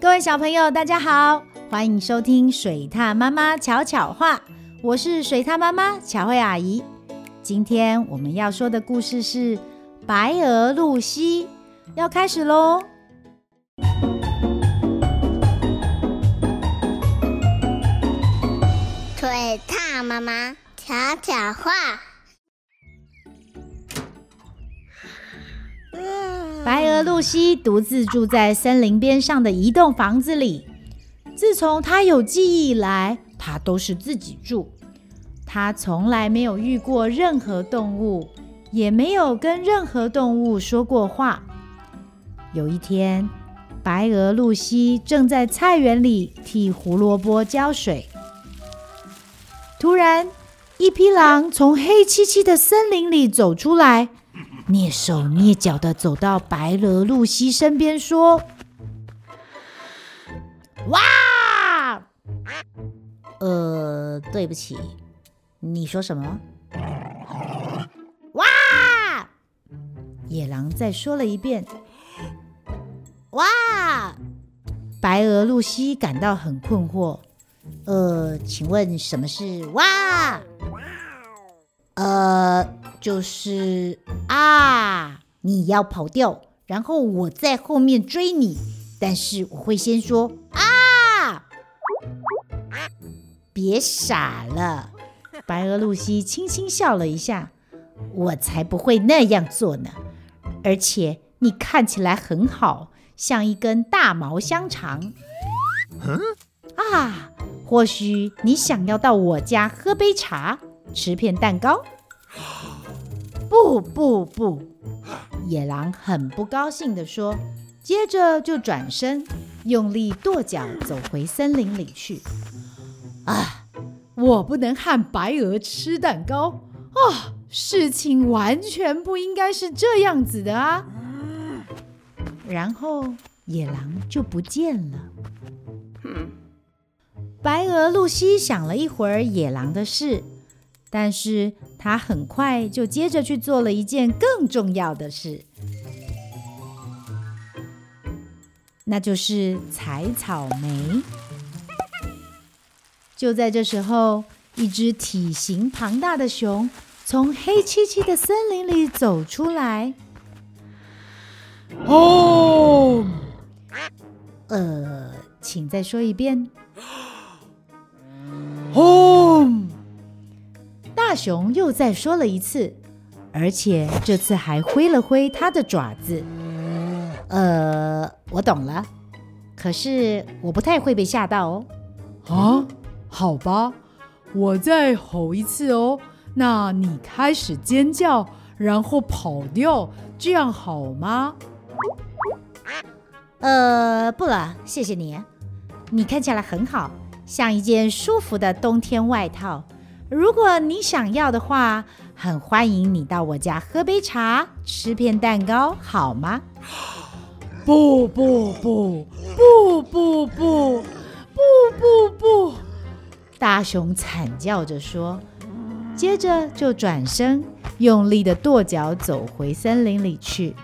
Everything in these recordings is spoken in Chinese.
各位小朋友，大家好，欢迎收听水獭妈妈巧巧话，我是水獭妈妈巧慧阿姨。今天我们要说的故事是《白鹅露西》，要开始喽。水獭妈妈巧巧话。白鹅露西独自住在森林边上的一栋房子里。自从她有记忆以来，她都是自己住。她从来没有遇过任何动物，也没有跟任何动物说过话。有一天，白鹅露西正在菜园里替胡萝卜浇水，突然，一匹狼从黑漆漆的森林里走出来。蹑手蹑脚地走到白鹅露西身边，说：“哇，呃，对不起，你说什么？哇！”野狼再说了一遍：“哇！”白鹅露西感到很困惑。呃，请问什么是哇？呃，就是啊，你要跑掉，然后我在后面追你，但是我会先说啊，别傻了。白鹅露西轻轻笑了一下，我才不会那样做呢。而且你看起来很好，像一根大毛香肠。啊，或许你想要到我家喝杯茶。吃片蛋糕？不不不！野狼很不高兴地说，接着就转身，用力跺脚走回森林里去。啊，我不能和白鹅吃蛋糕啊！事情完全不应该是这样子的啊！然后野狼就不见了。白鹅露西想了一会儿野狼的事。但是他很快就接着去做了一件更重要的事，那就是采草莓。就在这时候，一只体型庞大的熊从黑漆漆的森林里走出来。哦，呃，请再说一遍。哦。大熊又再说了一次，而且这次还挥了挥它的爪子。呃，我懂了，可是我不太会被吓到哦。啊，好吧，我再吼一次哦。那你开始尖叫，然后跑掉，这样好吗？呃，不了，谢谢你。你看起来很好，像一件舒服的冬天外套。如果你想要的话，很欢迎你到我家喝杯茶，吃片蛋糕，好吗？不不不不不不不不不！大熊惨叫着说，接着就转身，用力的跺脚走回森林里去。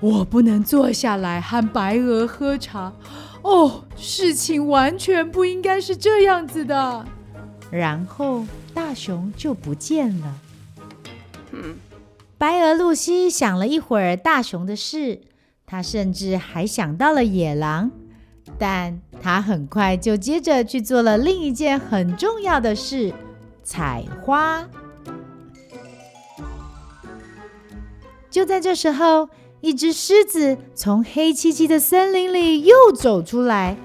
我不能坐下来和白鹅喝茶。哦，事情完全不应该是这样子的。然后大熊就不见了。白鹅露西想了一会儿大熊的事，她甚至还想到了野狼，但她很快就接着去做了另一件很重要的事——采花。就在这时候，一只狮子从黑漆漆的森林里又走出来。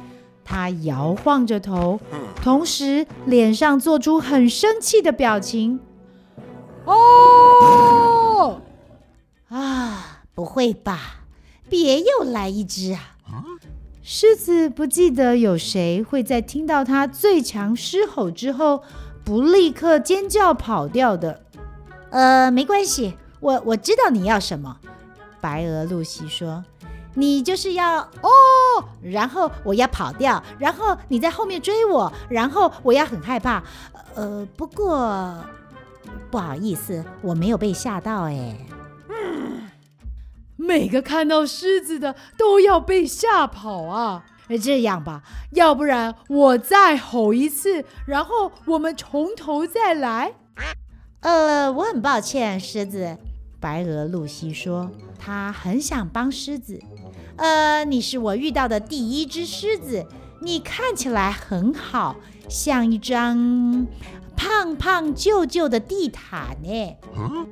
他摇晃着头，同时脸上做出很生气的表情。哦，啊，不会吧？别又来一只啊！狮子不记得有谁会在听到他最强狮吼之后不立刻尖叫跑掉的。呃，没关系，我我知道你要什么。白鹅露西说。你就是要哦，然后我要跑掉，然后你在后面追我，然后我要很害怕。呃，不过不好意思，我没有被吓到哎。每个看到狮子的都要被吓跑啊！这样吧，要不然我再吼一次，然后我们从头再来。呃，我很抱歉，狮子。白鹅露西说，她很想帮狮子。呃，你是我遇到的第一只狮子，你看起来很好，像一张胖胖旧旧的地毯呢。嗯？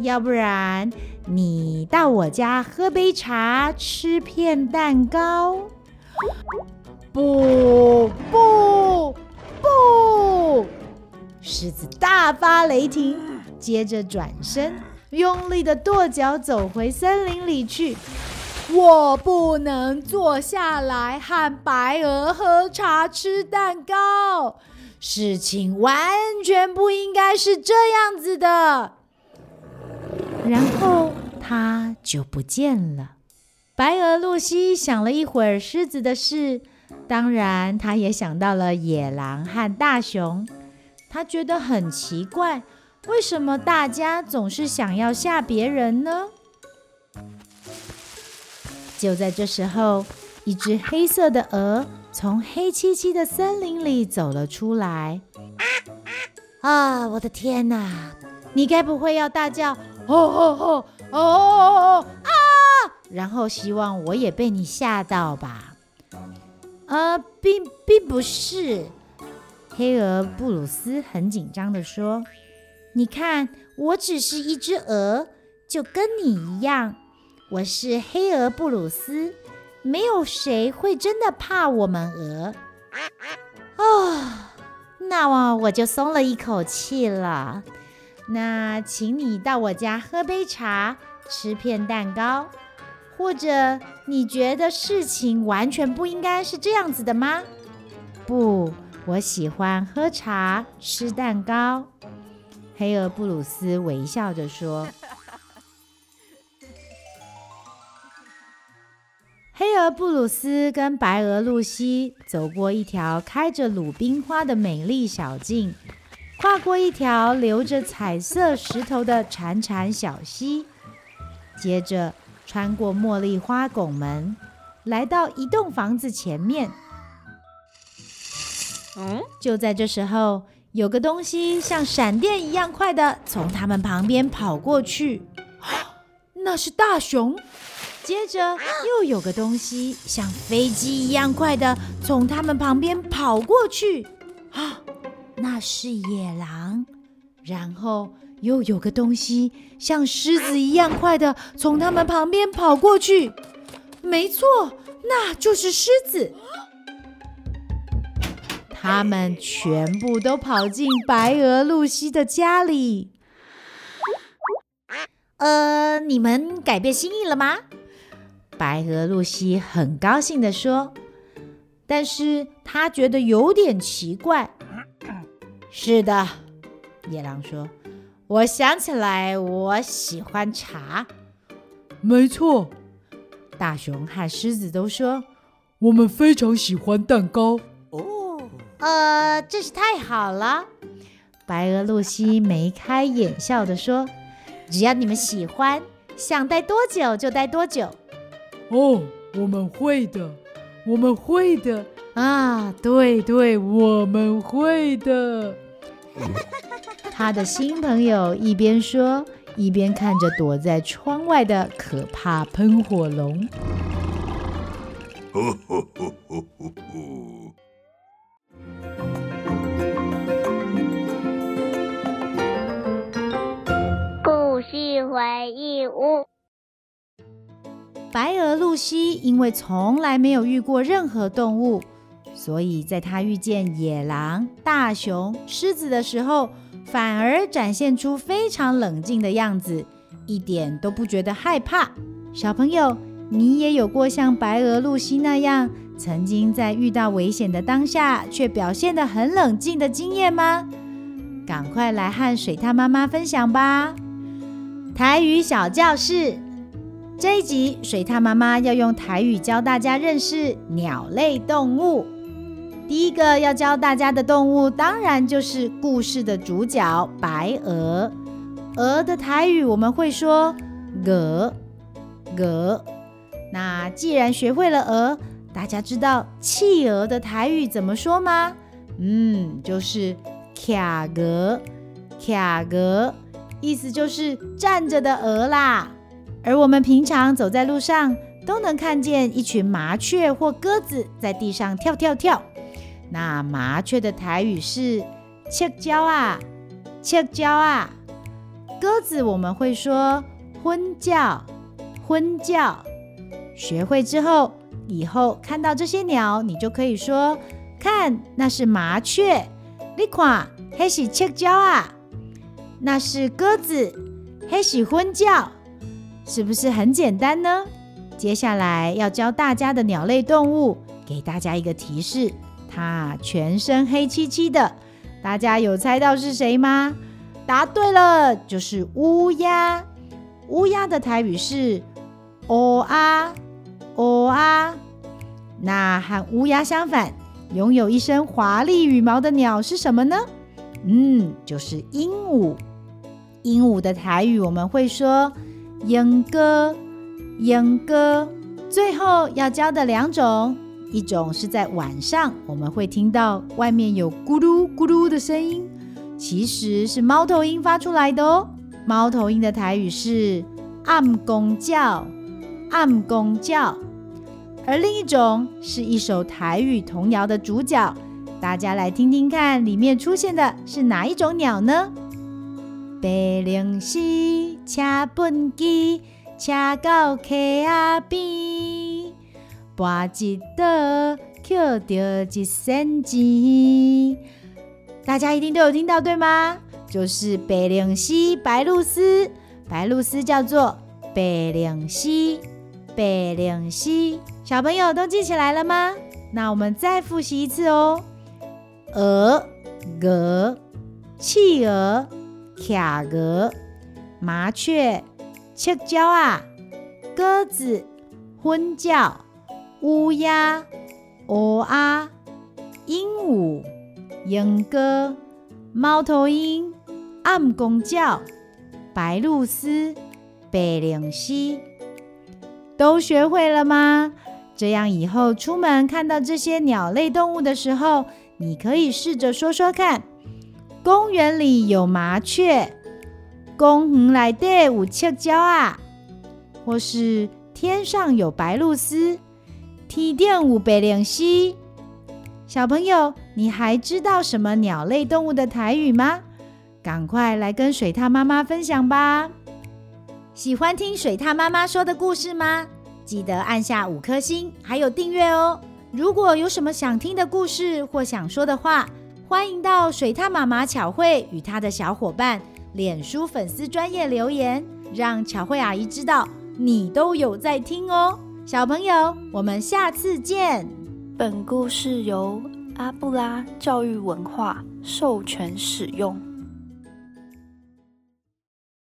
要不然你到我家喝杯茶，吃片蛋糕。不不不！狮子大发雷霆，接着转身，用力的跺脚走回森林里去。我不能坐下来和白鹅喝茶吃蛋糕，事情完全不应该是这样子的。然后他就不见了。白鹅露西想了一会儿狮子的事，当然，他也想到了野狼和大熊。他觉得很奇怪，为什么大家总是想要吓别人呢？就在这时候，一只黑色的鹅从黑漆漆的森林里走了出来。啊，我的天哪！你该不会要大叫“哦哦哦哦哦啊”，然后希望我也被你吓到吧？呃，并并不是。黑鹅布鲁斯很紧张地说：“你看，我只是一只鹅，就跟你一样。”我是黑鹅布鲁斯，没有谁会真的怕我们鹅。哦，那我我就松了一口气了。那请你到我家喝杯茶，吃片蛋糕，或者你觉得事情完全不应该是这样子的吗？不，我喜欢喝茶，吃蛋糕。黑鹅布鲁斯微笑着说。布鲁斯跟白鹅露西走过一条开着鲁冰花的美丽小径，跨过一条流着彩色石头的潺潺小溪，接着穿过茉莉花拱门，来到一栋房子前面。嗯，就在这时候，有个东西像闪电一样快的从他们旁边跑过去，那是大熊。接着又有个东西像飞机一样快的从他们旁边跑过去，啊，那是野狼。然后又有个东西像狮子一样快的从他们旁边跑过去，没错，那就是狮子。他们全部都跑进白鹅露西的家里。呃，你们改变心意了吗？白鹅露西很高兴地说：“但是她觉得有点奇怪。”“是的。”野狼说，“我想起来，我喜欢茶。”“没错。”大熊和狮子都说：“我们非常喜欢蛋糕。”“哦，呃，真是太好了。”白鹅露西眉开眼笑地说：“只要你们喜欢，想待多久就待多久。”哦，我们会的，我们会的啊！对对，我们会的。他的新朋友一边说，一边看着躲在窗外的可怕喷火龙。故事回忆屋。白鹅露西因为从来没有遇过任何动物，所以在她遇见野狼、大熊、狮子的时候，反而展现出非常冷静的样子，一点都不觉得害怕。小朋友，你也有过像白鹅露西那样，曾经在遇到危险的当下，却表现得很冷静的经验吗？赶快来和水獭妈妈分享吧！台语小教室。这一集，水獭妈妈要用台语教大家认识鸟类动物。第一个要教大家的动物，当然就是故事的主角白鹅。鹅的台语我们会说“鹅”，鹅。那既然学会了鹅，大家知道企鹅的台语怎么说吗？嗯，就是“卡鹅”，卡鹅，意思就是站着的鹅啦。而我们平常走在路上，都能看见一群麻雀或鸽子在地上跳跳跳。那麻雀的台语是“切椒啊，切椒啊”。鸽子我们会说“昏叫，昏叫”。学会之后，以后看到这些鸟，你就可以说：“看，那是麻雀。”你看，那是雀鸟啊，那是鸽子，那是昏叫，是不是很简单呢？接下来要教大家的鸟类动物，给大家一个提示：它全身黑漆漆的。大家有猜到是谁吗？答对了，就是乌鸦。乌鸦的台语是“哦啊”。哦啊，那和乌鸦相反，拥有一身华丽羽毛的鸟是什么呢？嗯，就是鹦鹉。鹦鹉的台语我们会说“莺歌”，莺歌。最后要教的两种，一种是在晚上我们会听到外面有咕噜咕噜的声音，其实是猫头鹰发出来的哦。猫头鹰的台语是“暗公叫”，暗公叫。而另一种是一首台语童谣的主角，大家来听听看，里面出现的是哪一种鸟呢？白龙丝车本机，车到溪仔边，跋一倒，捡到一仙钱。大家一定都有听到，对吗？就是白龙丝，白露丝，白露丝叫做白龙丝，白龙丝。小朋友都记起来了吗？那我们再复习一次哦。鹅、鹅、企鹅、卡鹅、麻雀、雀鸟啊、鸽子、昏叫、乌鸦、蚵啊、鹦鹉、莺歌、猫头鹰、暗公叫、白鹭鸶、白龙丝，都学会了吗？这样以后出门看到这些鸟类动物的时候，你可以试着说说看：公园里有麻雀，公园里的有雀鸟啊，或是天上有白鹭鸶，天顶有白龙丝。小朋友，你还知道什么鸟类动物的台语吗？赶快来跟水獭妈妈分享吧！喜欢听水獭妈妈说的故事吗？记得按下五颗星，还有订阅哦！如果有什么想听的故事或想说的话，欢迎到水獭妈妈巧慧与她的小伙伴脸书粉丝专业留言，让巧慧阿姨知道你都有在听哦。小朋友，我们下次见。本故事由阿布拉教育文化授权使用。